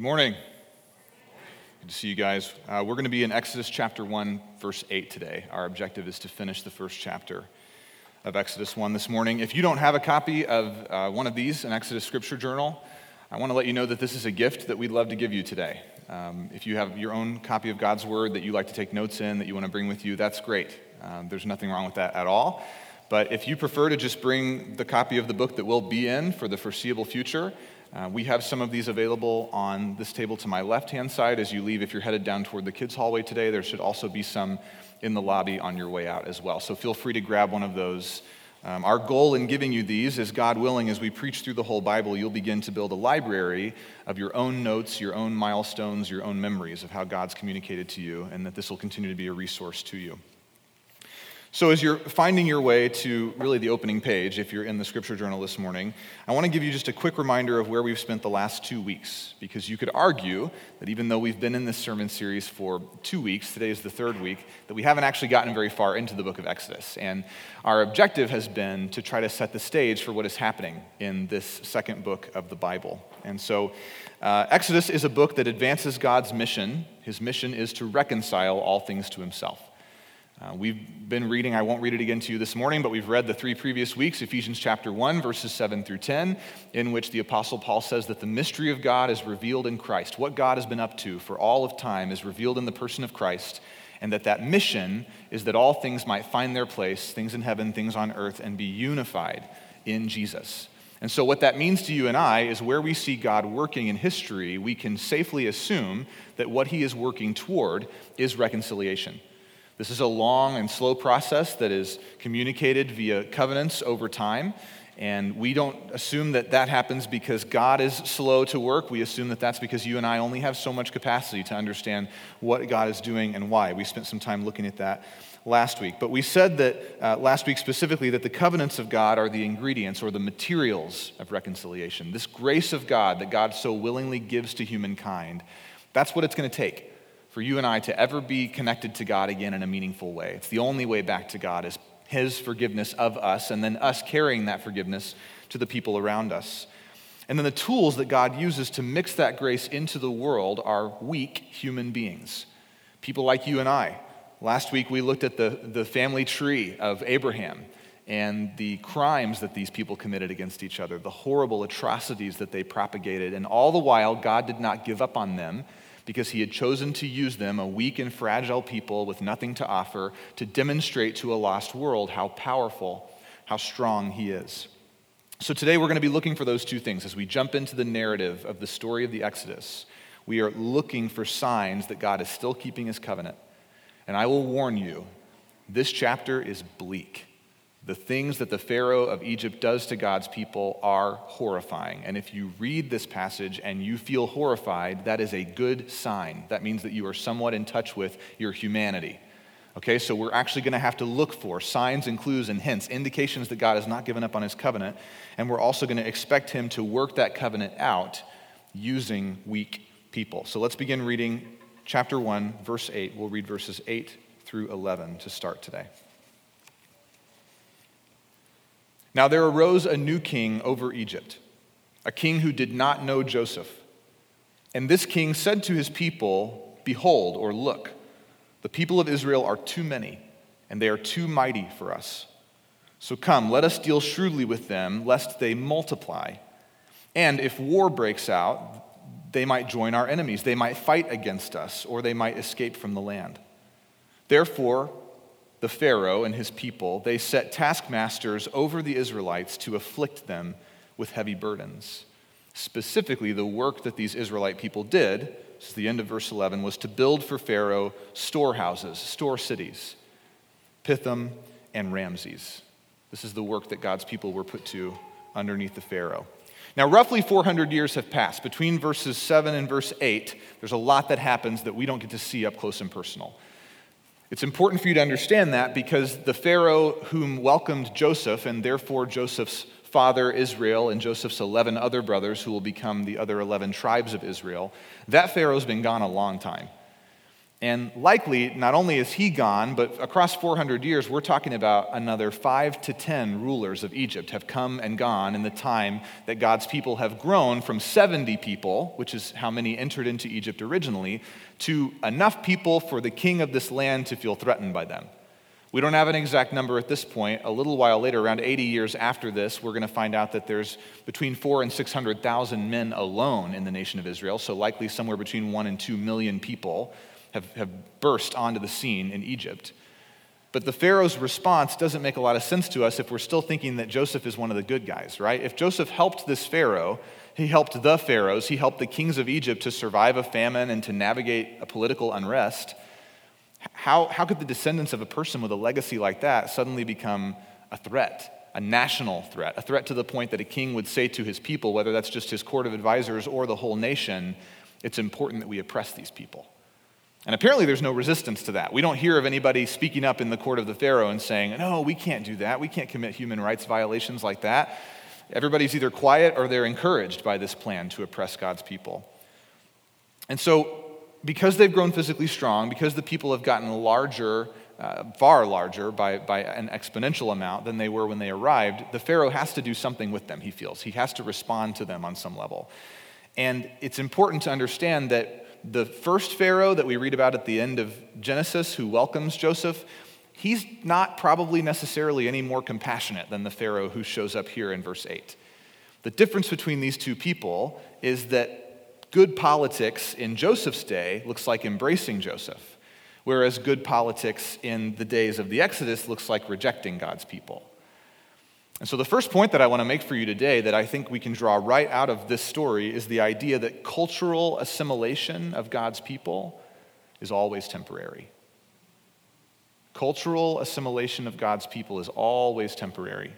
Good morning. Good to see you guys. Uh, we're going to be in Exodus chapter 1, verse 8 today. Our objective is to finish the first chapter of Exodus 1 this morning. If you don't have a copy of uh, one of these, an Exodus scripture journal, I want to let you know that this is a gift that we'd love to give you today. Um, if you have your own copy of God's Word that you like to take notes in, that you want to bring with you, that's great. Um, there's nothing wrong with that at all. But if you prefer to just bring the copy of the book that we'll be in for the foreseeable future, uh, we have some of these available on this table to my left hand side as you leave. If you're headed down toward the kids' hallway today, there should also be some in the lobby on your way out as well. So feel free to grab one of those. Um, our goal in giving you these is God willing, as we preach through the whole Bible, you'll begin to build a library of your own notes, your own milestones, your own memories of how God's communicated to you, and that this will continue to be a resource to you. So, as you're finding your way to really the opening page, if you're in the scripture journal this morning, I want to give you just a quick reminder of where we've spent the last two weeks. Because you could argue that even though we've been in this sermon series for two weeks, today is the third week, that we haven't actually gotten very far into the book of Exodus. And our objective has been to try to set the stage for what is happening in this second book of the Bible. And so, uh, Exodus is a book that advances God's mission. His mission is to reconcile all things to himself. Uh, we've been reading, I won't read it again to you this morning, but we've read the three previous weeks Ephesians chapter 1, verses 7 through 10, in which the Apostle Paul says that the mystery of God is revealed in Christ. What God has been up to for all of time is revealed in the person of Christ, and that that mission is that all things might find their place, things in heaven, things on earth, and be unified in Jesus. And so, what that means to you and I is where we see God working in history, we can safely assume that what he is working toward is reconciliation. This is a long and slow process that is communicated via covenants over time. And we don't assume that that happens because God is slow to work. We assume that that's because you and I only have so much capacity to understand what God is doing and why. We spent some time looking at that last week. But we said that uh, last week specifically that the covenants of God are the ingredients or the materials of reconciliation. This grace of God that God so willingly gives to humankind, that's what it's going to take for you and I to ever be connected to God again in a meaningful way. It's the only way back to God is His forgiveness of us, and then us carrying that forgiveness to the people around us. And then the tools that God uses to mix that grace into the world are weak human beings, people like you and I. Last week we looked at the, the family tree of Abraham and the crimes that these people committed against each other, the horrible atrocities that they propagated. And all the while, God did not give up on them because he had chosen to use them, a weak and fragile people with nothing to offer, to demonstrate to a lost world how powerful, how strong he is. So today we're going to be looking for those two things as we jump into the narrative of the story of the Exodus. We are looking for signs that God is still keeping his covenant. And I will warn you, this chapter is bleak. The things that the Pharaoh of Egypt does to God's people are horrifying. And if you read this passage and you feel horrified, that is a good sign. That means that you are somewhat in touch with your humanity. Okay, so we're actually going to have to look for signs and clues and hints, indications that God has not given up on his covenant. And we're also going to expect him to work that covenant out using weak people. So let's begin reading chapter 1, verse 8. We'll read verses 8 through 11 to start today. Now there arose a new king over Egypt, a king who did not know Joseph. And this king said to his people, Behold, or look, the people of Israel are too many, and they are too mighty for us. So come, let us deal shrewdly with them, lest they multiply. And if war breaks out, they might join our enemies. They might fight against us, or they might escape from the land. Therefore, the Pharaoh and his people, they set taskmasters over the Israelites to afflict them with heavy burdens. Specifically, the work that these Israelite people did, this is the end of verse 11, was to build for Pharaoh storehouses, store cities, Pithom and Ramses. This is the work that God's people were put to underneath the Pharaoh. Now, roughly 400 years have passed. Between verses 7 and verse 8, there's a lot that happens that we don't get to see up close and personal. It's important for you to understand that because the Pharaoh whom welcomed Joseph, and therefore Joseph's father Israel and Joseph's 11 other brothers, who will become the other 11 tribes of Israel, that Pharaoh's been gone a long time. And likely, not only is he gone, but across 400 years, we're talking about another five to 10 rulers of Egypt have come and gone in the time that God's people have grown from 70 people, which is how many entered into Egypt originally, to enough people for the king of this land to feel threatened by them. We don't have an exact number at this point. A little while later, around 80 years after this, we're going to find out that there's between four and 600,000 men alone in the nation of Israel, so likely somewhere between one and two million people have, have burst onto the scene in Egypt. But the Pharaoh's response doesn't make a lot of sense to us if we're still thinking that Joseph is one of the good guys, right? If Joseph helped this Pharaoh, he helped the Pharaohs, he helped the kings of Egypt to survive a famine and to navigate a political unrest. How, how could the descendants of a person with a legacy like that suddenly become a threat, a national threat, a threat to the point that a king would say to his people, whether that's just his court of advisors or the whole nation, it's important that we oppress these people? And apparently, there's no resistance to that. We don't hear of anybody speaking up in the court of the Pharaoh and saying, No, we can't do that. We can't commit human rights violations like that. Everybody's either quiet or they're encouraged by this plan to oppress God's people. And so, because they've grown physically strong, because the people have gotten larger, uh, far larger by, by an exponential amount than they were when they arrived, the Pharaoh has to do something with them, he feels. He has to respond to them on some level. And it's important to understand that the first Pharaoh that we read about at the end of Genesis, who welcomes Joseph, he's not probably necessarily any more compassionate than the Pharaoh who shows up here in verse 8. The difference between these two people is that good politics in Joseph's day looks like embracing Joseph, whereas good politics in the days of the Exodus looks like rejecting God's people. And so, the first point that I want to make for you today that I think we can draw right out of this story is the idea that cultural assimilation of God's people is always temporary. Cultural assimilation of God's people is always temporary.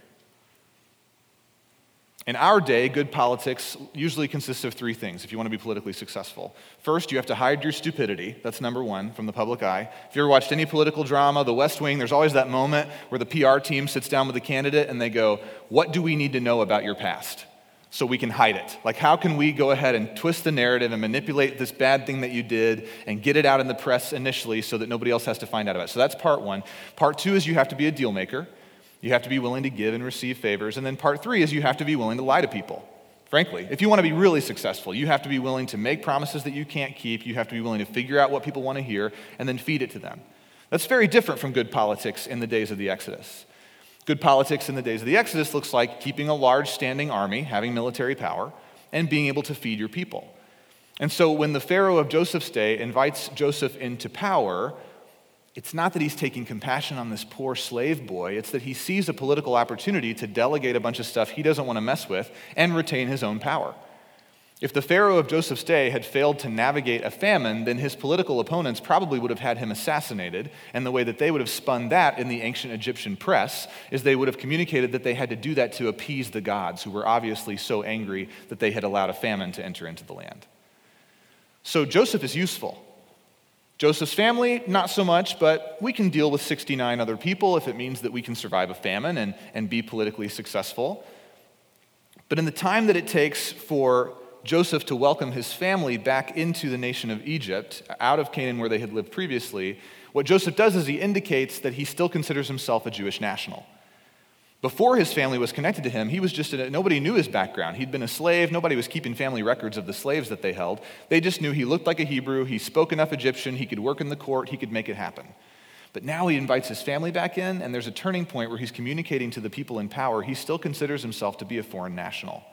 In our day, good politics usually consists of three things if you want to be politically successful. First, you have to hide your stupidity. That's number one from the public eye. If you ever watched any political drama, The West Wing, there's always that moment where the PR team sits down with the candidate and they go, What do we need to know about your past? So we can hide it. Like, how can we go ahead and twist the narrative and manipulate this bad thing that you did and get it out in the press initially so that nobody else has to find out about it? So that's part one. Part two is you have to be a deal maker. You have to be willing to give and receive favors. And then part three is you have to be willing to lie to people. Frankly, if you want to be really successful, you have to be willing to make promises that you can't keep. You have to be willing to figure out what people want to hear and then feed it to them. That's very different from good politics in the days of the Exodus. Good politics in the days of the Exodus looks like keeping a large standing army, having military power, and being able to feed your people. And so when the Pharaoh of Joseph's day invites Joseph into power, it's not that he's taking compassion on this poor slave boy, it's that he sees a political opportunity to delegate a bunch of stuff he doesn't want to mess with and retain his own power. If the Pharaoh of Joseph's day had failed to navigate a famine, then his political opponents probably would have had him assassinated. And the way that they would have spun that in the ancient Egyptian press is they would have communicated that they had to do that to appease the gods, who were obviously so angry that they had allowed a famine to enter into the land. So Joseph is useful. Joseph's family, not so much, but we can deal with 69 other people if it means that we can survive a famine and, and be politically successful. But in the time that it takes for Joseph to welcome his family back into the nation of Egypt, out of Canaan where they had lived previously, what Joseph does is he indicates that he still considers himself a Jewish national. Before his family was connected to him, he was just, a, nobody knew his background. He'd been a slave. Nobody was keeping family records of the slaves that they held. They just knew he looked like a Hebrew. He spoke enough Egyptian. He could work in the court. He could make it happen. But now he invites his family back in, and there's a turning point where he's communicating to the people in power. He still considers himself to be a foreign national.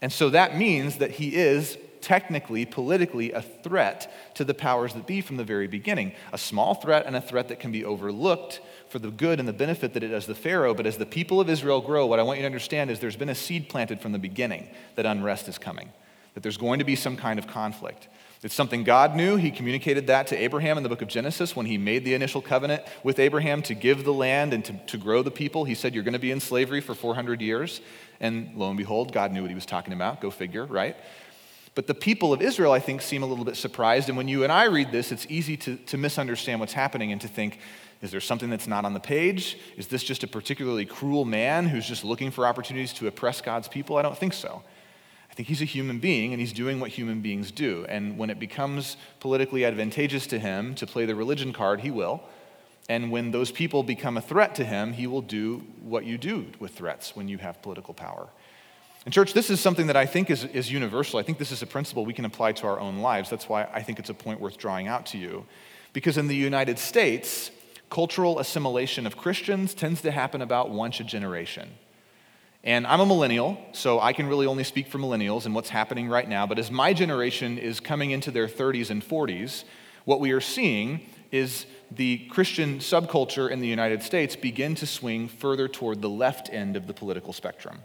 And so that means that he is technically, politically, a threat to the powers that be from the very beginning. A small threat and a threat that can be overlooked for the good and the benefit that it does the Pharaoh, but as the people of Israel grow, what I want you to understand is there's been a seed planted from the beginning that unrest is coming, that there's going to be some kind of conflict. It's something God knew. He communicated that to Abraham in the book of Genesis when he made the initial covenant with Abraham to give the land and to, to grow the people. He said, You're going to be in slavery for 400 years. And lo and behold, God knew what he was talking about. Go figure, right? But the people of Israel, I think, seem a little bit surprised. And when you and I read this, it's easy to, to misunderstand what's happening and to think, is there something that's not on the page? Is this just a particularly cruel man who's just looking for opportunities to oppress God's people? I don't think so. I think he's a human being and he's doing what human beings do. And when it becomes politically advantageous to him to play the religion card, he will. And when those people become a threat to him, he will do what you do with threats when you have political power. And, church, this is something that I think is, is universal. I think this is a principle we can apply to our own lives. That's why I think it's a point worth drawing out to you. Because in the United States, cultural assimilation of Christians tends to happen about once a generation. And I'm a millennial, so I can really only speak for millennials and what's happening right now. But as my generation is coming into their 30s and 40s, what we are seeing is the Christian subculture in the United States begin to swing further toward the left end of the political spectrum.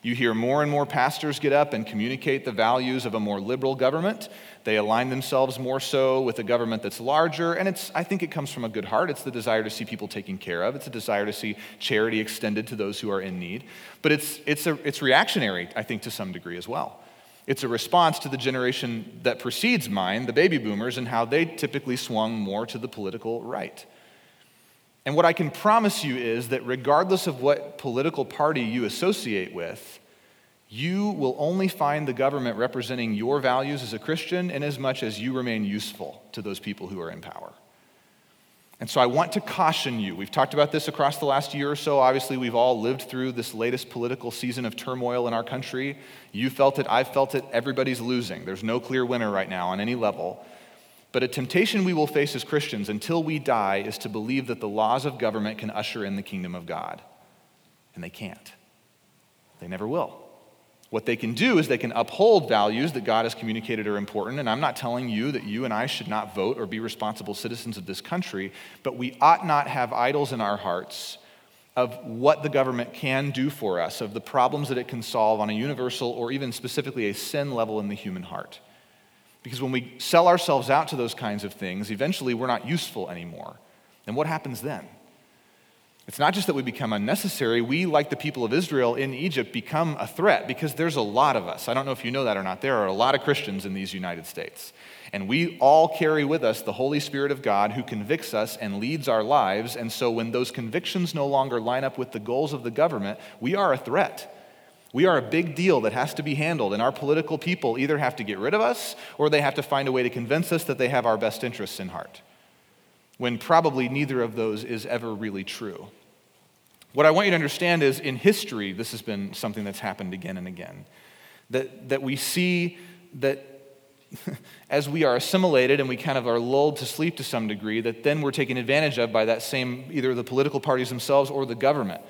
You hear more and more pastors get up and communicate the values of a more liberal government. They align themselves more so with a government that's larger, and it's, I think it comes from a good heart. It's the desire to see people taken care of, it's a desire to see charity extended to those who are in need. But it's, it's, a, it's reactionary, I think, to some degree as well. It's a response to the generation that precedes mine, the baby boomers, and how they typically swung more to the political right. And what I can promise you is that regardless of what political party you associate with, you will only find the government representing your values as a Christian in as much as you remain useful to those people who are in power. And so I want to caution you. We've talked about this across the last year or so. Obviously, we've all lived through this latest political season of turmoil in our country. You felt it, I've felt it. Everybody's losing. There's no clear winner right now on any level. But a temptation we will face as Christians until we die is to believe that the laws of government can usher in the kingdom of God. And they can't. They never will. What they can do is they can uphold values that God has communicated are important. And I'm not telling you that you and I should not vote or be responsible citizens of this country, but we ought not have idols in our hearts of what the government can do for us, of the problems that it can solve on a universal or even specifically a sin level in the human heart. Because when we sell ourselves out to those kinds of things, eventually we're not useful anymore. And what happens then? It's not just that we become unnecessary, we, like the people of Israel in Egypt, become a threat because there's a lot of us. I don't know if you know that or not. There are a lot of Christians in these United States. And we all carry with us the Holy Spirit of God who convicts us and leads our lives. And so when those convictions no longer line up with the goals of the government, we are a threat. We are a big deal that has to be handled, and our political people either have to get rid of us or they have to find a way to convince us that they have our best interests in heart, when probably neither of those is ever really true. What I want you to understand is in history, this has been something that's happened again and again. That, that we see that as we are assimilated and we kind of are lulled to sleep to some degree, that then we're taken advantage of by that same, either the political parties themselves or the government.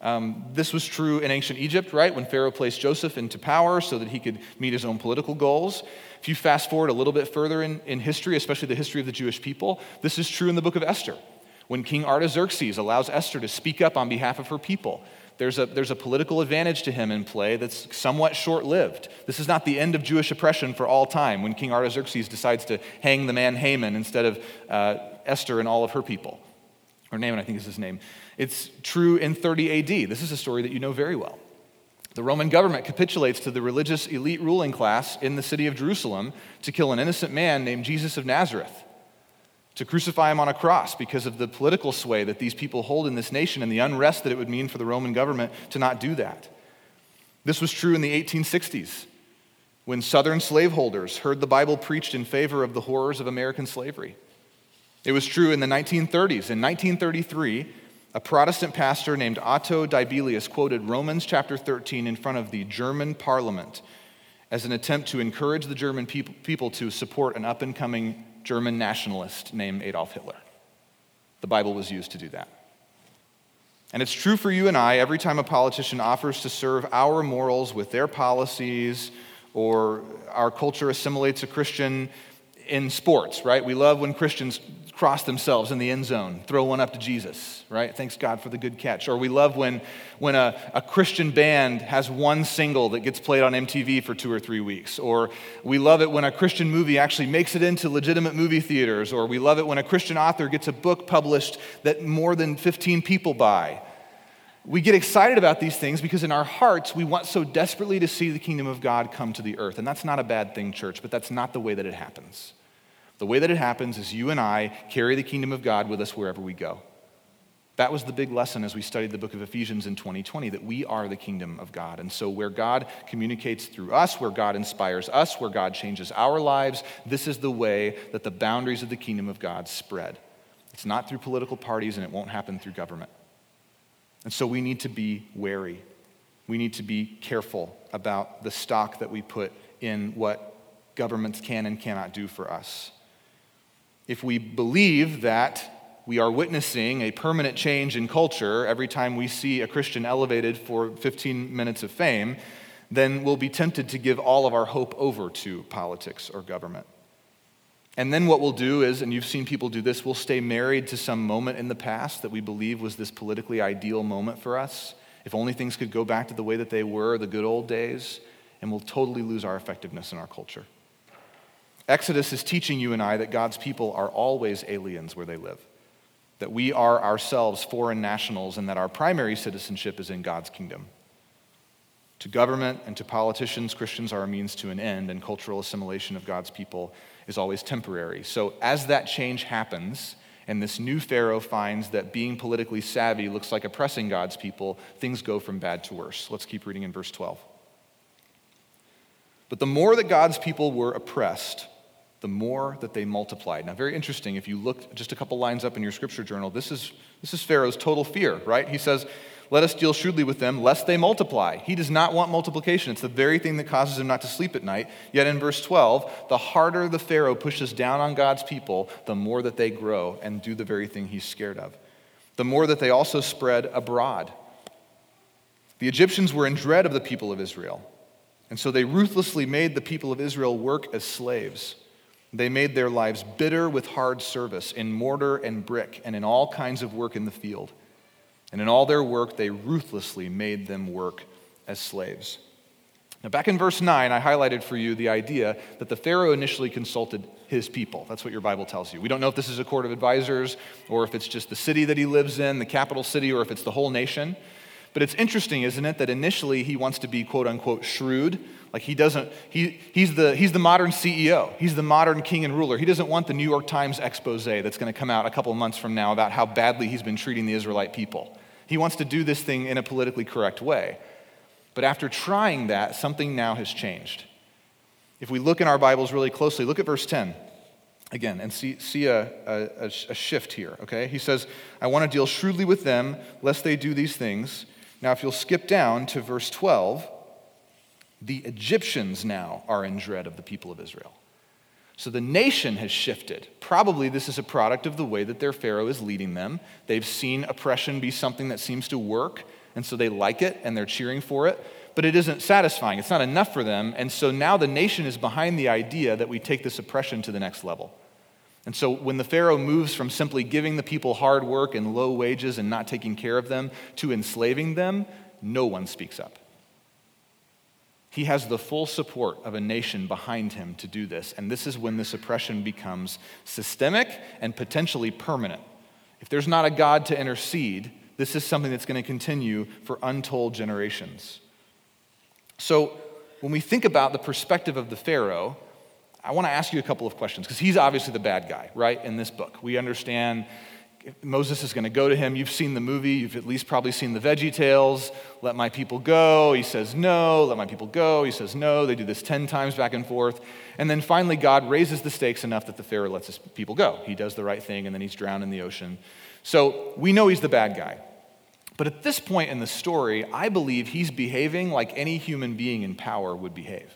Um, this was true in ancient Egypt, right, when Pharaoh placed Joseph into power so that he could meet his own political goals. If you fast forward a little bit further in, in history, especially the history of the Jewish people, this is true in the book of Esther, when King Artaxerxes allows Esther to speak up on behalf of her people. There's a, there's a political advantage to him in play that's somewhat short lived. This is not the end of Jewish oppression for all time when King Artaxerxes decides to hang the man Haman instead of uh, Esther and all of her people. Or Naaman, I think is his name. It's true in 30 AD. This is a story that you know very well. The Roman government capitulates to the religious elite ruling class in the city of Jerusalem to kill an innocent man named Jesus of Nazareth, to crucify him on a cross because of the political sway that these people hold in this nation and the unrest that it would mean for the Roman government to not do that. This was true in the 1860s when Southern slaveholders heard the Bible preached in favor of the horrors of American slavery. It was true in the 1930s. In 1933, a Protestant pastor named Otto Dibelius quoted Romans chapter 13 in front of the German parliament as an attempt to encourage the German people to support an up and coming German nationalist named Adolf Hitler. The Bible was used to do that. And it's true for you and I every time a politician offers to serve our morals with their policies or our culture assimilates a Christian in sports, right? We love when Christians cross themselves in the end zone, throw one up to Jesus, right? Thanks God for the good catch. Or we love when, when a, a Christian band has one single that gets played on MTV for two or three weeks. Or we love it when a Christian movie actually makes it into legitimate movie theaters. Or we love it when a Christian author gets a book published that more than 15 people buy. We get excited about these things because in our hearts, we want so desperately to see the kingdom of God come to the earth. And that's not a bad thing, church, but that's not the way that it happens. The way that it happens is you and I carry the kingdom of God with us wherever we go. That was the big lesson as we studied the book of Ephesians in 2020 that we are the kingdom of God. And so, where God communicates through us, where God inspires us, where God changes our lives, this is the way that the boundaries of the kingdom of God spread. It's not through political parties, and it won't happen through government. And so, we need to be wary. We need to be careful about the stock that we put in what governments can and cannot do for us. If we believe that we are witnessing a permanent change in culture every time we see a Christian elevated for 15 minutes of fame, then we'll be tempted to give all of our hope over to politics or government. And then what we'll do is, and you've seen people do this, we'll stay married to some moment in the past that we believe was this politically ideal moment for us. If only things could go back to the way that they were, the good old days, and we'll totally lose our effectiveness in our culture. Exodus is teaching you and I that God's people are always aliens where they live that we are ourselves foreign nationals and that our primary citizenship is in God's kingdom. To government and to politicians, Christians are a means to an end, and cultural assimilation of God's people is always temporary. So, as that change happens, and this new Pharaoh finds that being politically savvy looks like oppressing God's people, things go from bad to worse. Let's keep reading in verse 12. But the more that God's people were oppressed, the more that they multiplied. Now, very interesting, if you look just a couple lines up in your scripture journal, this is, this is Pharaoh's total fear, right? He says, Let us deal shrewdly with them, lest they multiply. He does not want multiplication. It's the very thing that causes him not to sleep at night. Yet in verse 12, the harder the Pharaoh pushes down on God's people, the more that they grow and do the very thing he's scared of. The more that they also spread abroad. The Egyptians were in dread of the people of Israel, and so they ruthlessly made the people of Israel work as slaves. They made their lives bitter with hard service in mortar and brick and in all kinds of work in the field. And in all their work, they ruthlessly made them work as slaves. Now, back in verse 9, I highlighted for you the idea that the Pharaoh initially consulted his people. That's what your Bible tells you. We don't know if this is a court of advisors or if it's just the city that he lives in, the capital city, or if it's the whole nation. But it's interesting, isn't it, that initially he wants to be quote unquote shrewd like he doesn't, he, he's, the, he's the modern CEO. He's the modern king and ruler. He doesn't want the New York Times expose that's going to come out a couple of months from now about how badly he's been treating the Israelite people. He wants to do this thing in a politically correct way. But after trying that, something now has changed. If we look in our Bibles really closely, look at verse 10 again and see, see a, a, a shift here, okay? He says, I want to deal shrewdly with them, lest they do these things. Now, if you'll skip down to verse 12, the Egyptians now are in dread of the people of Israel. So the nation has shifted. Probably this is a product of the way that their Pharaoh is leading them. They've seen oppression be something that seems to work, and so they like it and they're cheering for it. But it isn't satisfying, it's not enough for them. And so now the nation is behind the idea that we take this oppression to the next level. And so when the Pharaoh moves from simply giving the people hard work and low wages and not taking care of them to enslaving them, no one speaks up. He has the full support of a nation behind him to do this. And this is when this oppression becomes systemic and potentially permanent. If there's not a God to intercede, this is something that's going to continue for untold generations. So, when we think about the perspective of the Pharaoh, I want to ask you a couple of questions because he's obviously the bad guy, right, in this book. We understand Moses is going to go to him. You've seen the movie, you've at least probably seen the Veggie Tales. Let my people go. He says no. Let my people go. He says no. They do this 10 times back and forth. And then finally, God raises the stakes enough that the Pharaoh lets his people go. He does the right thing, and then he's drowned in the ocean. So we know he's the bad guy. But at this point in the story, I believe he's behaving like any human being in power would behave.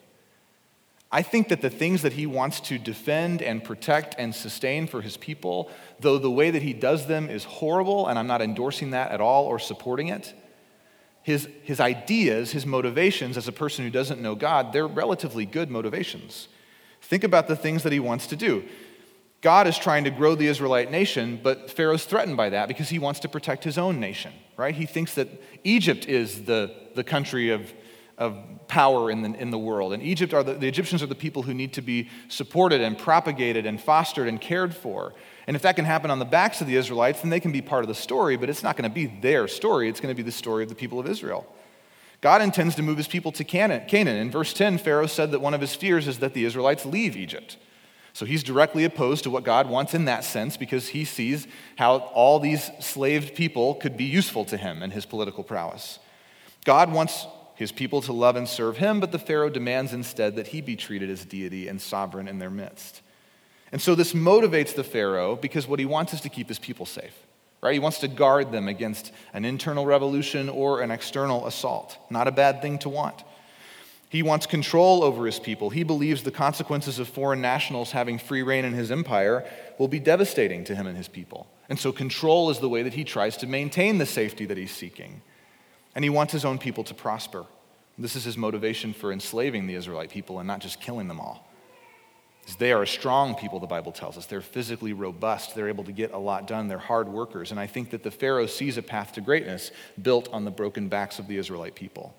I think that the things that he wants to defend and protect and sustain for his people, though the way that he does them is horrible, and I'm not endorsing that at all or supporting it, his, his ideas, his motivations as a person who doesn't know God, they're relatively good motivations. Think about the things that he wants to do. God is trying to grow the Israelite nation, but Pharaoh's threatened by that because he wants to protect his own nation, right? He thinks that Egypt is the, the country of of power in the, in the world. And Egypt are the, the Egyptians are the people who need to be supported and propagated and fostered and cared for. And if that can happen on the backs of the Israelites, then they can be part of the story, but it's not going to be their story. It's going to be the story of the people of Israel. God intends to move his people to Canaan. In verse 10, Pharaoh said that one of his fears is that the Israelites leave Egypt. So he's directly opposed to what God wants in that sense because he sees how all these slaved people could be useful to him and his political prowess. God wants his people to love and serve him, but the Pharaoh demands instead that he be treated as deity and sovereign in their midst. And so this motivates the Pharaoh because what he wants is to keep his people safe. Right? He wants to guard them against an internal revolution or an external assault. Not a bad thing to want. He wants control over his people. He believes the consequences of foreign nationals having free rein in his empire will be devastating to him and his people. And so, control is the way that he tries to maintain the safety that he's seeking. And he wants his own people to prosper. This is his motivation for enslaving the Israelite people and not just killing them all. They are a strong people, the Bible tells us. They're physically robust. They're able to get a lot done. They're hard workers. And I think that the Pharaoh sees a path to greatness built on the broken backs of the Israelite people.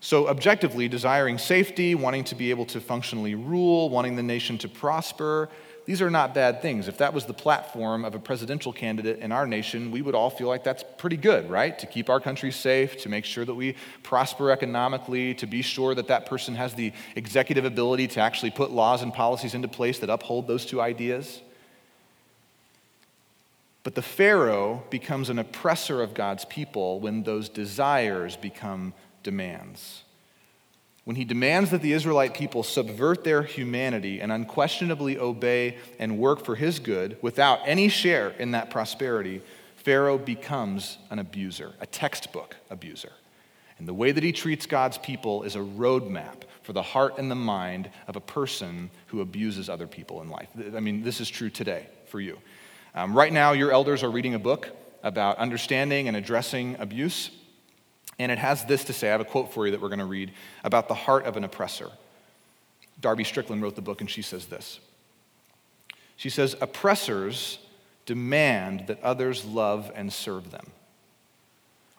So, objectively, desiring safety, wanting to be able to functionally rule, wanting the nation to prosper, these are not bad things. If that was the platform of a presidential candidate in our nation, we would all feel like that's pretty good, right? To keep our country safe, to make sure that we prosper economically, to be sure that that person has the executive ability to actually put laws and policies into place that uphold those two ideas. But the Pharaoh becomes an oppressor of God's people when those desires become demands. When he demands that the Israelite people subvert their humanity and unquestionably obey and work for his good without any share in that prosperity, Pharaoh becomes an abuser, a textbook abuser. And the way that he treats God's people is a roadmap for the heart and the mind of a person who abuses other people in life. I mean, this is true today for you. Um, right now, your elders are reading a book about understanding and addressing abuse. And it has this to say I have a quote for you that we're going to read about the heart of an oppressor. Darby Strickland wrote the book, and she says this. She says, Oppressors demand that others love and serve them.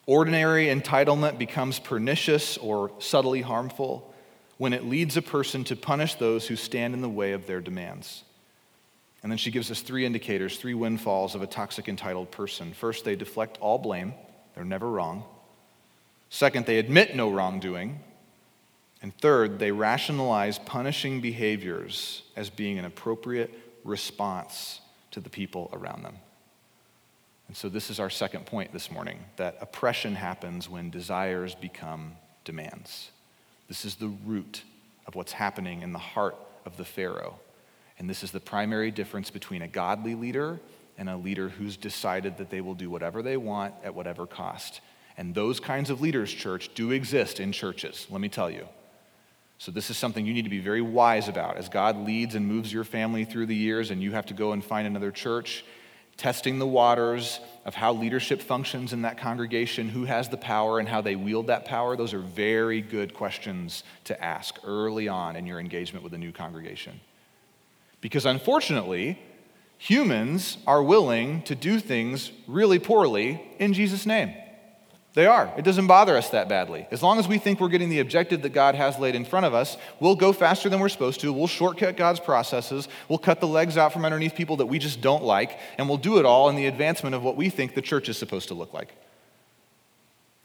Ordinary entitlement becomes pernicious or subtly harmful when it leads a person to punish those who stand in the way of their demands. And then she gives us three indicators, three windfalls of a toxic entitled person. First, they deflect all blame, they're never wrong. Second, they admit no wrongdoing. And third, they rationalize punishing behaviors as being an appropriate response to the people around them. And so, this is our second point this morning that oppression happens when desires become demands. This is the root of what's happening in the heart of the Pharaoh. And this is the primary difference between a godly leader and a leader who's decided that they will do whatever they want at whatever cost. And those kinds of leaders, church, do exist in churches, let me tell you. So, this is something you need to be very wise about as God leads and moves your family through the years, and you have to go and find another church, testing the waters of how leadership functions in that congregation, who has the power, and how they wield that power. Those are very good questions to ask early on in your engagement with a new congregation. Because unfortunately, humans are willing to do things really poorly in Jesus' name. They are. It doesn't bother us that badly. As long as we think we're getting the objective that God has laid in front of us, we'll go faster than we're supposed to. We'll shortcut God's processes. We'll cut the legs out from underneath people that we just don't like, and we'll do it all in the advancement of what we think the church is supposed to look like.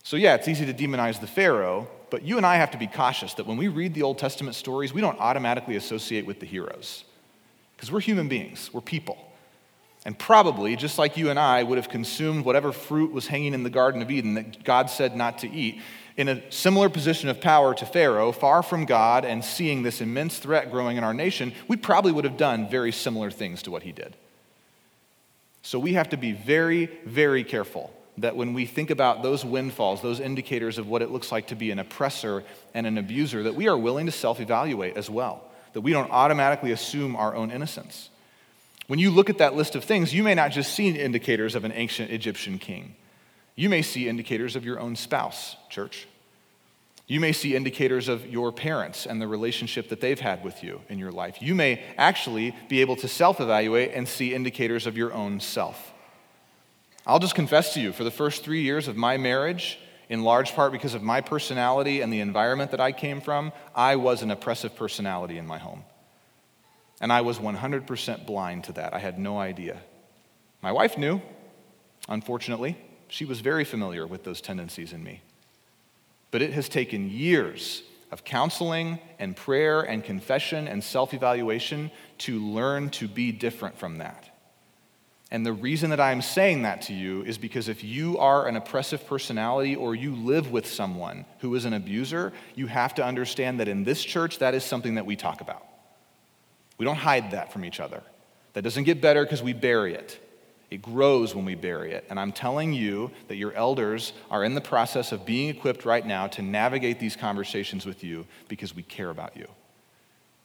So, yeah, it's easy to demonize the Pharaoh, but you and I have to be cautious that when we read the Old Testament stories, we don't automatically associate with the heroes. Because we're human beings, we're people. And probably, just like you and I would have consumed whatever fruit was hanging in the Garden of Eden that God said not to eat, in a similar position of power to Pharaoh, far from God and seeing this immense threat growing in our nation, we probably would have done very similar things to what he did. So we have to be very, very careful that when we think about those windfalls, those indicators of what it looks like to be an oppressor and an abuser, that we are willing to self evaluate as well, that we don't automatically assume our own innocence. When you look at that list of things, you may not just see indicators of an ancient Egyptian king. You may see indicators of your own spouse, church. You may see indicators of your parents and the relationship that they've had with you in your life. You may actually be able to self evaluate and see indicators of your own self. I'll just confess to you, for the first three years of my marriage, in large part because of my personality and the environment that I came from, I was an oppressive personality in my home. And I was 100% blind to that. I had no idea. My wife knew, unfortunately. She was very familiar with those tendencies in me. But it has taken years of counseling and prayer and confession and self evaluation to learn to be different from that. And the reason that I'm saying that to you is because if you are an oppressive personality or you live with someone who is an abuser, you have to understand that in this church, that is something that we talk about. We don't hide that from each other. That doesn't get better because we bury it. It grows when we bury it. And I'm telling you that your elders are in the process of being equipped right now to navigate these conversations with you because we care about you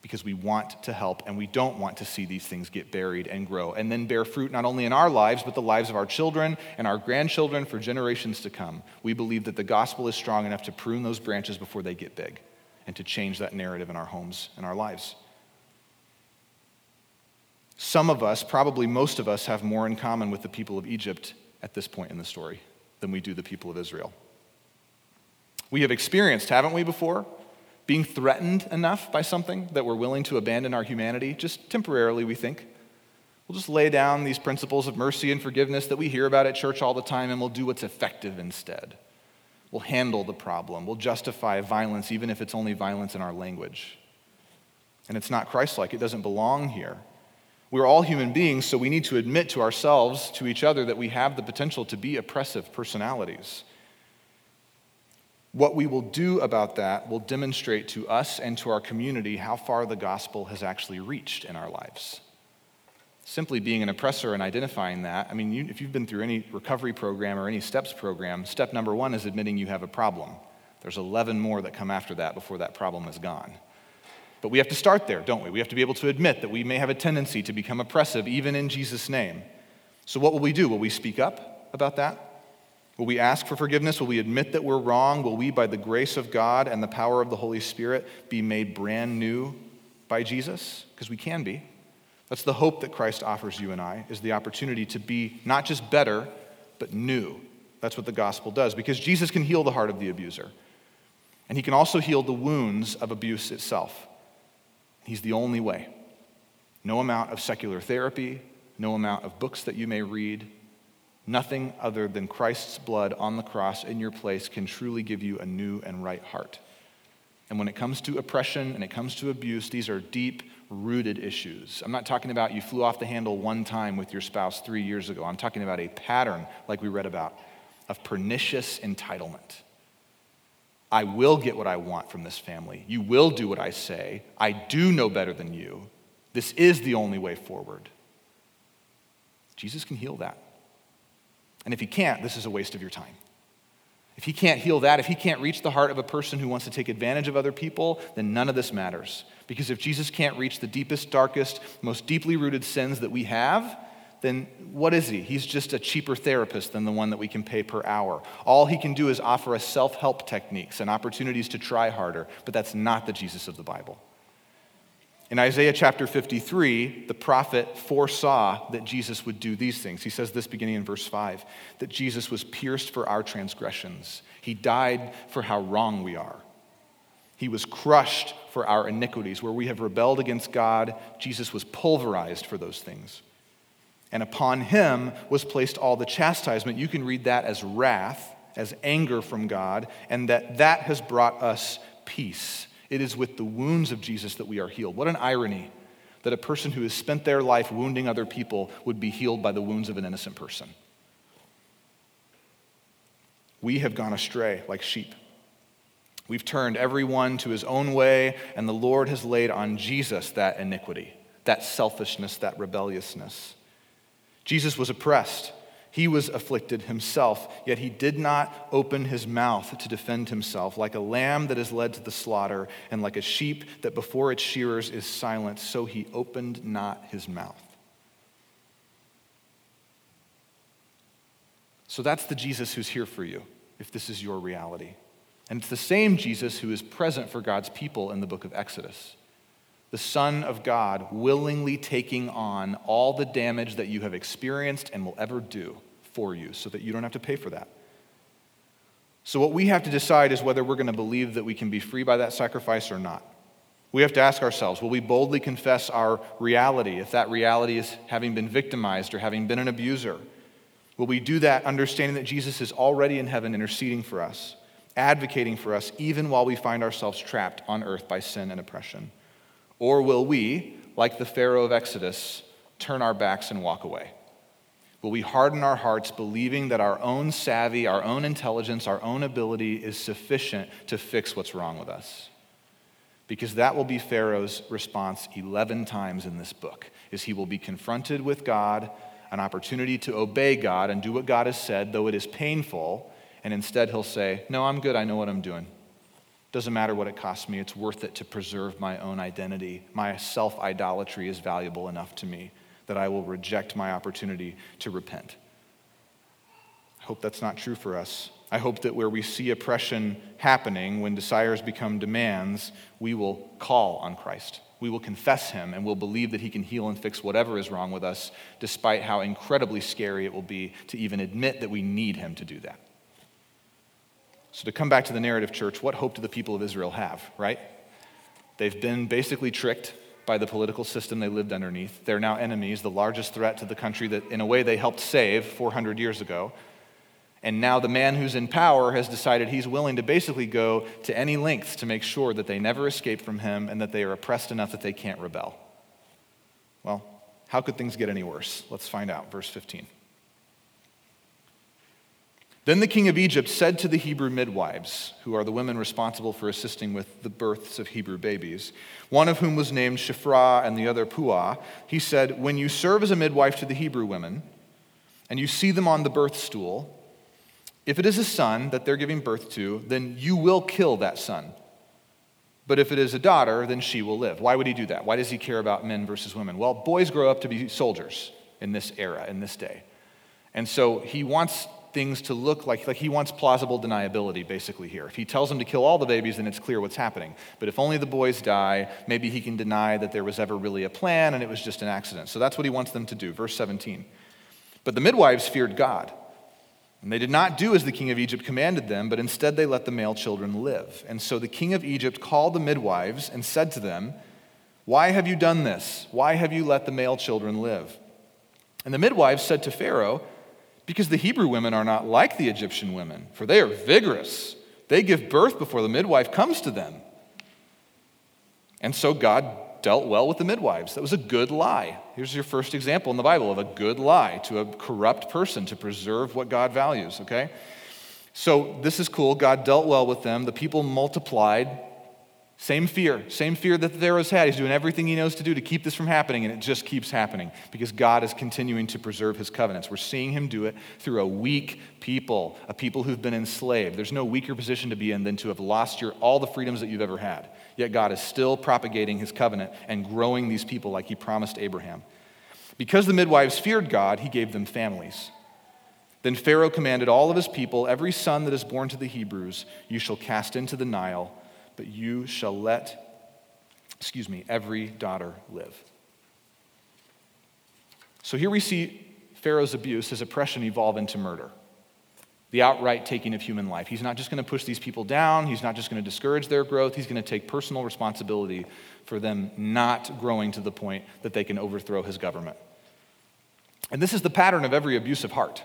because we want to help and we don't want to see these things get buried and grow and then bear fruit not only in our lives, but the lives of our children and our grandchildren for generations to come. We believe that the gospel is strong enough to prune those branches before they get big and to change that narrative in our homes and our lives. Some of us, probably most of us, have more in common with the people of Egypt at this point in the story than we do the people of Israel. We have experienced, haven't we, before? being threatened enough by something that we're willing to abandon our humanity, just temporarily, we think. We'll just lay down these principles of mercy and forgiveness that we hear about at church all the time, and we'll do what's effective instead. We'll handle the problem. We'll justify violence, even if it's only violence in our language. And it's not Christ like, it doesn't belong here. We're all human beings, so we need to admit to ourselves, to each other, that we have the potential to be oppressive personalities. What we will do about that will demonstrate to us and to our community how far the gospel has actually reached in our lives. Simply being an oppressor and identifying that, I mean, you, if you've been through any recovery program or any STEPS program, step number one is admitting you have a problem. There's 11 more that come after that before that problem is gone. But we have to start there, don't we? We have to be able to admit that we may have a tendency to become oppressive, even in Jesus' name. So, what will we do? Will we speak up about that? Will we ask for forgiveness? Will we admit that we're wrong? Will we, by the grace of God and the power of the Holy Spirit, be made brand new by Jesus? Because we can be. That's the hope that Christ offers you and I, is the opportunity to be not just better, but new. That's what the gospel does, because Jesus can heal the heart of the abuser. And he can also heal the wounds of abuse itself. He's the only way. No amount of secular therapy, no amount of books that you may read, Nothing other than Christ's blood on the cross in your place can truly give you a new and right heart. And when it comes to oppression and it comes to abuse, these are deep rooted issues. I'm not talking about you flew off the handle one time with your spouse three years ago. I'm talking about a pattern, like we read about, of pernicious entitlement. I will get what I want from this family. You will do what I say. I do know better than you. This is the only way forward. Jesus can heal that. And if he can't, this is a waste of your time. If he can't heal that, if he can't reach the heart of a person who wants to take advantage of other people, then none of this matters. Because if Jesus can't reach the deepest, darkest, most deeply rooted sins that we have, then what is he? He's just a cheaper therapist than the one that we can pay per hour. All he can do is offer us self help techniques and opportunities to try harder, but that's not the Jesus of the Bible. In Isaiah chapter 53, the prophet foresaw that Jesus would do these things. He says this beginning in verse 5 that Jesus was pierced for our transgressions, he died for how wrong we are. He was crushed for our iniquities. Where we have rebelled against God, Jesus was pulverized for those things. And upon him was placed all the chastisement. You can read that as wrath, as anger from God, and that that has brought us peace. It is with the wounds of Jesus that we are healed. What an irony that a person who has spent their life wounding other people would be healed by the wounds of an innocent person. We have gone astray like sheep. We've turned everyone to his own way, and the Lord has laid on Jesus that iniquity, that selfishness, that rebelliousness. Jesus was oppressed. He was afflicted himself, yet he did not open his mouth to defend himself. Like a lamb that is led to the slaughter, and like a sheep that before its shearers is silent, so he opened not his mouth. So that's the Jesus who's here for you, if this is your reality. And it's the same Jesus who is present for God's people in the book of Exodus the Son of God willingly taking on all the damage that you have experienced and will ever do for you so that you don't have to pay for that. So, what we have to decide is whether we're going to believe that we can be free by that sacrifice or not. We have to ask ourselves will we boldly confess our reality, if that reality is having been victimized or having been an abuser? Will we do that understanding that Jesus is already in heaven interceding for us? advocating for us even while we find ourselves trapped on earth by sin and oppression? Or will we, like the Pharaoh of Exodus, turn our backs and walk away? Will we harden our hearts, believing that our own savvy, our own intelligence, our own ability is sufficient to fix what's wrong with us? Because that will be Pharaoh's response 11 times in this book, is he will be confronted with God, an opportunity to obey God and do what God has said, though it is painful, and instead he'll say, No, I'm good, I know what I'm doing. Doesn't matter what it costs me, it's worth it to preserve my own identity. My self idolatry is valuable enough to me that I will reject my opportunity to repent. I hope that's not true for us. I hope that where we see oppression happening, when desires become demands, we will call on Christ. We will confess him and we'll believe that he can heal and fix whatever is wrong with us, despite how incredibly scary it will be to even admit that we need him to do that. So, to come back to the narrative, church, what hope do the people of Israel have, right? They've been basically tricked by the political system they lived underneath. They're now enemies, the largest threat to the country that, in a way, they helped save 400 years ago. And now the man who's in power has decided he's willing to basically go to any lengths to make sure that they never escape from him and that they are oppressed enough that they can't rebel. Well, how could things get any worse? Let's find out. Verse 15. Then the king of Egypt said to the Hebrew midwives, who are the women responsible for assisting with the births of Hebrew babies, one of whom was named Shiphrah and the other Puah, he said, When you serve as a midwife to the Hebrew women, and you see them on the birth stool, if it is a son that they're giving birth to, then you will kill that son. But if it is a daughter, then she will live. Why would he do that? Why does he care about men versus women? Well, boys grow up to be soldiers in this era, in this day. And so he wants things to look like, like he wants plausible deniability basically here. If he tells them to kill all the babies, then it's clear what's happening. But if only the boys die, maybe he can deny that there was ever really a plan and it was just an accident. So that's what he wants them to do. Verse 17. But the midwives feared God. And they did not do as the king of Egypt commanded them, but instead they let the male children live. And so the king of Egypt called the midwives and said to them, Why have you done this? Why have you let the male children live? And the midwives said to Pharaoh, because the Hebrew women are not like the Egyptian women, for they are vigorous. They give birth before the midwife comes to them. And so God dealt well with the midwives. That was a good lie. Here's your first example in the Bible of a good lie to a corrupt person to preserve what God values, okay? So this is cool. God dealt well with them. The people multiplied. Same fear, same fear that the Pharaoh's had. He's doing everything he knows to do to keep this from happening, and it just keeps happening because God is continuing to preserve his covenants. We're seeing him do it through a weak people, a people who've been enslaved. There's no weaker position to be in than to have lost your, all the freedoms that you've ever had. Yet God is still propagating his covenant and growing these people like he promised Abraham. Because the midwives feared God, he gave them families. Then Pharaoh commanded all of his people, Every son that is born to the Hebrews, you shall cast into the Nile but you shall let, excuse me, every daughter live. So here we see Pharaoh's abuse, his oppression, evolve into murder. The outright taking of human life. He's not just going to push these people down. He's not just going to discourage their growth. He's going to take personal responsibility for them not growing to the point that they can overthrow his government. And this is the pattern of every abusive heart.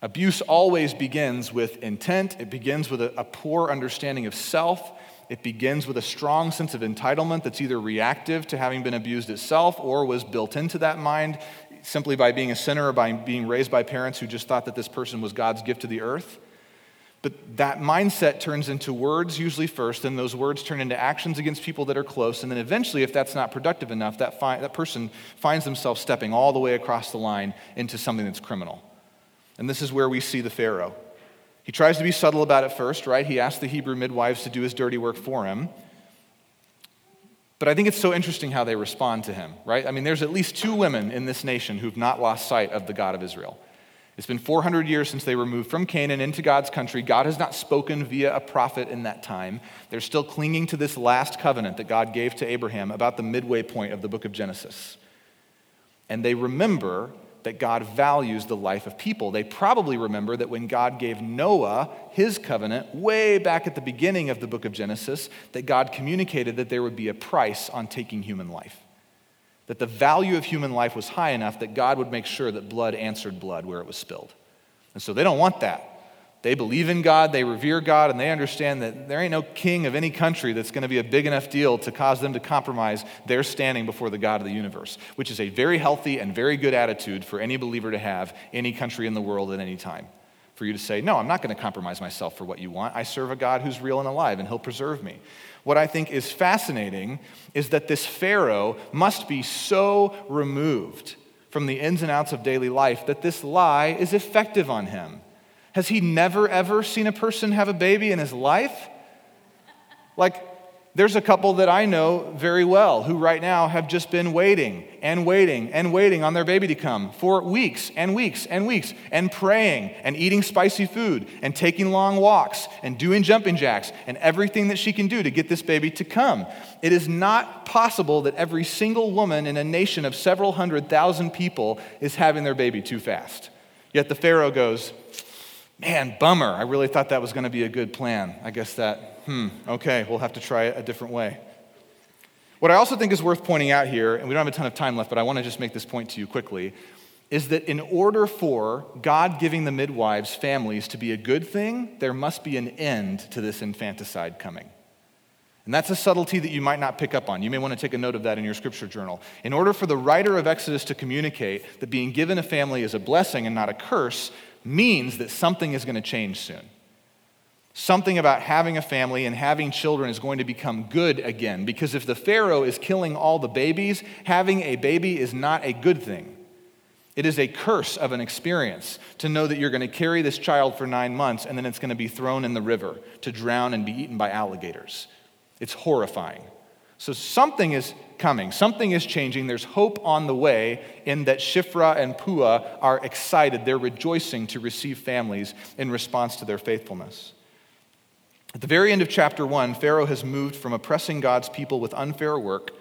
Abuse always begins with intent, it begins with a, a, poor understanding of self. It begins with a strong sense of entitlement that's either reactive to having been abused itself or was built into that mind simply by being a sinner or by being raised by parents who just thought that this person was God's gift to the earth. But that mindset turns into words usually first, and those words turn into actions against people that are close. And then eventually, if that's not productive enough, that, fi- that person finds themselves stepping all the way across the line into something that's criminal. And this is where we see the Pharaoh. He tries to be subtle about it first, right? He asks the Hebrew midwives to do his dirty work for him. But I think it's so interesting how they respond to him, right? I mean, there's at least two women in this nation who've not lost sight of the God of Israel. It's been 400 years since they were moved from Canaan into God's country. God has not spoken via a prophet in that time. They're still clinging to this last covenant that God gave to Abraham about the midway point of the book of Genesis. And they remember that God values the life of people. They probably remember that when God gave Noah his covenant way back at the beginning of the book of Genesis, that God communicated that there would be a price on taking human life. That the value of human life was high enough that God would make sure that blood answered blood where it was spilled. And so they don't want that. They believe in God, they revere God, and they understand that there ain't no king of any country that's going to be a big enough deal to cause them to compromise their standing before the God of the universe, which is a very healthy and very good attitude for any believer to have any country in the world at any time. For you to say, No, I'm not going to compromise myself for what you want. I serve a God who's real and alive, and he'll preserve me. What I think is fascinating is that this Pharaoh must be so removed from the ins and outs of daily life that this lie is effective on him. Has he never, ever seen a person have a baby in his life? Like, there's a couple that I know very well who right now have just been waiting and waiting and waiting on their baby to come for weeks and weeks and weeks and praying and eating spicy food and taking long walks and doing jumping jacks and everything that she can do to get this baby to come. It is not possible that every single woman in a nation of several hundred thousand people is having their baby too fast. Yet the Pharaoh goes, Man, bummer. I really thought that was going to be a good plan. I guess that, hmm, okay, we'll have to try it a different way. What I also think is worth pointing out here, and we don't have a ton of time left, but I want to just make this point to you quickly, is that in order for God giving the midwives families to be a good thing, there must be an end to this infanticide coming. And that's a subtlety that you might not pick up on. You may want to take a note of that in your scripture journal. In order for the writer of Exodus to communicate that being given a family is a blessing and not a curse, means that something is going to change soon. Something about having a family and having children is going to become good again. Because if the Pharaoh is killing all the babies, having a baby is not a good thing. It is a curse of an experience to know that you're going to carry this child for nine months and then it's going to be thrown in the river to drown and be eaten by alligators. It's horrifying. So something is coming, something is changing. There's hope on the way, in that Shiphrah and Puah are excited. They're rejoicing to receive families in response to their faithfulness. At the very end of chapter one, Pharaoh has moved from oppressing God's people with unfair work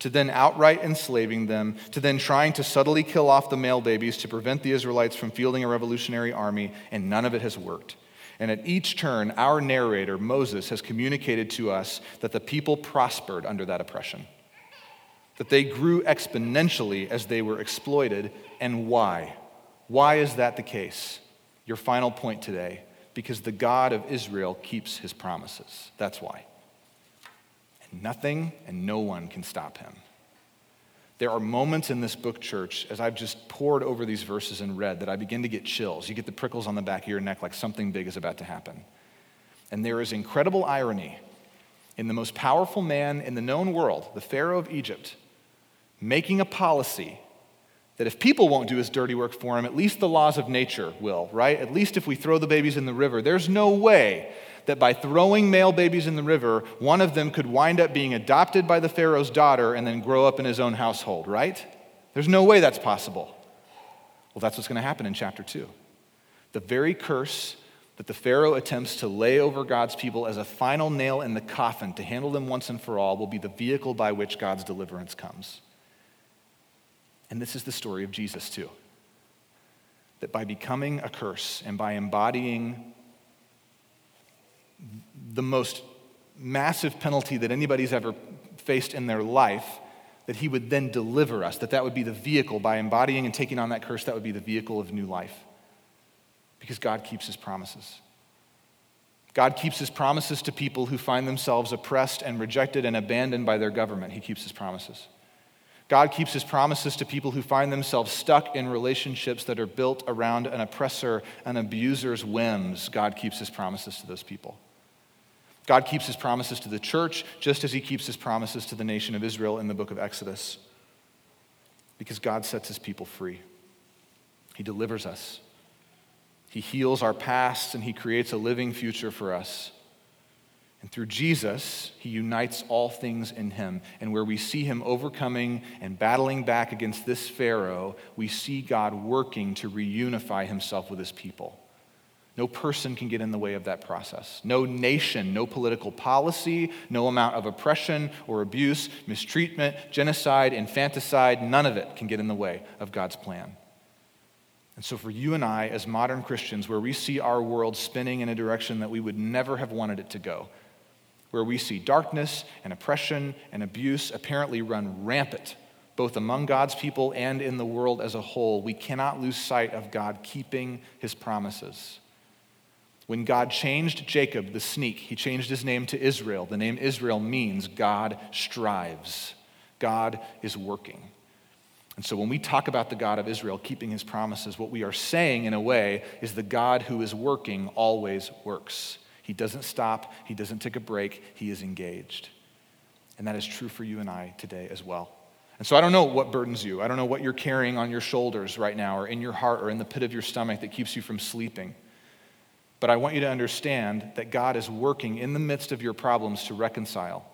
to then outright enslaving them, to then trying to subtly kill off the male babies to prevent the Israelites from fielding a revolutionary army, and none of it has worked. And at each turn, our narrator, Moses, has communicated to us that the people prospered under that oppression, that they grew exponentially as they were exploited. And why? Why is that the case? Your final point today because the God of Israel keeps his promises. That's why. And nothing and no one can stop him. There are moments in this book, church, as I've just pored over these verses and read, that I begin to get chills. You get the prickles on the back of your neck like something big is about to happen. And there is incredible irony in the most powerful man in the known world, the Pharaoh of Egypt, making a policy that if people won't do his dirty work for him, at least the laws of nature will, right? At least if we throw the babies in the river, there's no way that by throwing male babies in the river, one of them could wind up being adopted by the Pharaoh's daughter and then grow up in his own household, right? There's no way that's possible. Well, that's what's going to happen in chapter 2. The very curse that the Pharaoh attempts to lay over God's people as a final nail in the coffin to handle them once and for all will be the vehicle by which God's deliverance comes. And this is the story of Jesus, too. That by becoming a curse and by embodying the most massive penalty that anybody's ever faced in their life, that he would then deliver us, that that would be the vehicle by embodying and taking on that curse, that would be the vehicle of new life. Because God keeps his promises. God keeps his promises to people who find themselves oppressed and rejected and abandoned by their government. He keeps his promises. God keeps his promises to people who find themselves stuck in relationships that are built around an oppressor, an abuser's whims. God keeps his promises to those people. God keeps his promises to the church just as he keeps his promises to the nation of Israel in the book of Exodus. Because God sets his people free, he delivers us, he heals our past, and he creates a living future for us. And through Jesus, he unites all things in him. And where we see him overcoming and battling back against this Pharaoh, we see God working to reunify himself with his people. No person can get in the way of that process. No nation, no political policy, no amount of oppression or abuse, mistreatment, genocide, infanticide, none of it can get in the way of God's plan. And so, for you and I, as modern Christians, where we see our world spinning in a direction that we would never have wanted it to go, where we see darkness and oppression and abuse apparently run rampant, both among God's people and in the world as a whole, we cannot lose sight of God keeping his promises. When God changed Jacob, the sneak, he changed his name to Israel. The name Israel means God strives, God is working. And so when we talk about the God of Israel keeping his promises, what we are saying in a way is the God who is working always works. He doesn't stop, he doesn't take a break, he is engaged. And that is true for you and I today as well. And so I don't know what burdens you. I don't know what you're carrying on your shoulders right now, or in your heart, or in the pit of your stomach that keeps you from sleeping. But I want you to understand that God is working in the midst of your problems to reconcile.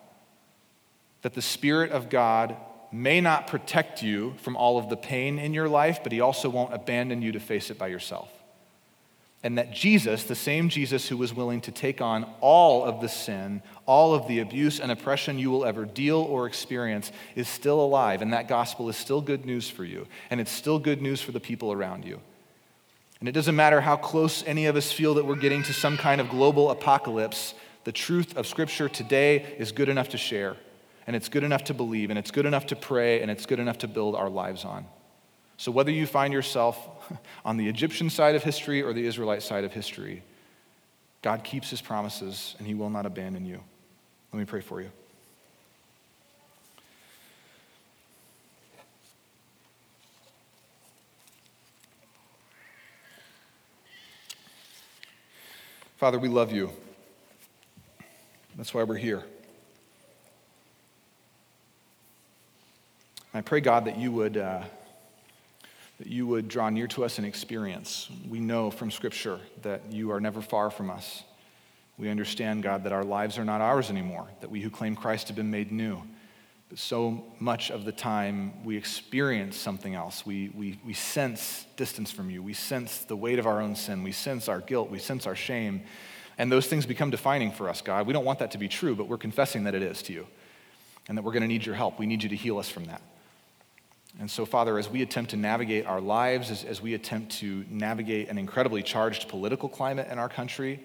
That the Spirit of God may not protect you from all of the pain in your life, but He also won't abandon you to face it by yourself and that Jesus, the same Jesus who was willing to take on all of the sin, all of the abuse and oppression you will ever deal or experience, is still alive. And that gospel is still good news for you. And it's still good news for the people around you. And it doesn't matter how close any of us feel that we're getting to some kind of global apocalypse, the truth of Scripture today is good enough to share. And it's good enough to believe. And it's good enough to pray. And it's good enough to build our lives on. So, whether you find yourself on the Egyptian side of history or the Israelite side of history, God keeps his promises and he will not abandon you. Let me pray for you. Father, we love you. That's why we're here. I pray, God, that you would. Uh, that you would draw near to us in experience. We know from Scripture that you are never far from us. We understand, God, that our lives are not ours anymore, that we who claim Christ have been made new. But so much of the time we experience something else. We, we, we sense distance from you. We sense the weight of our own sin. We sense our guilt. We sense our shame. And those things become defining for us, God. We don't want that to be true, but we're confessing that it is to you and that we're going to need your help. We need you to heal us from that. And so, Father, as we attempt to navigate our lives, as, as, we attempt to navigate an incredibly charged political climate in our country,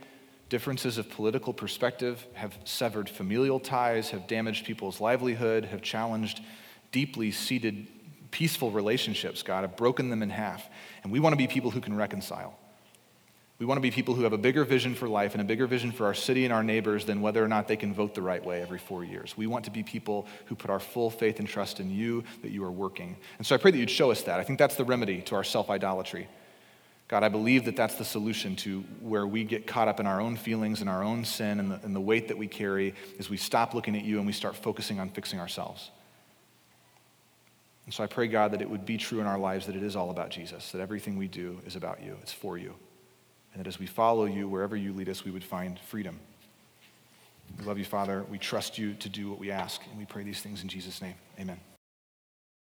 differences of political perspective have severed familial ties, have damaged people's livelihood, have challenged deeply seated peaceful relationships, God, have broken them in half. And we want to be people who can reconcile. We want to be people who have a bigger vision for life and a bigger vision for our city and our neighbors than whether or not they can vote the right way every four years. We want to be people who put our full faith and trust in you that you are working. And so I pray that you'd show us that. I think that's the remedy to our self idolatry. God, I believe that that's the solution to where we get caught up in our own feelings and our own sin and the, and the weight that we carry is we stop looking at you and we start focusing on fixing ourselves. And so I pray, God, that it would be true in our lives that it is all about Jesus, that everything we do is about you, it's for you and that as we follow you, wherever you lead us, we would find freedom. We love you, Father. We trust you to do what we ask, and we pray these things in Jesus' name. Amen.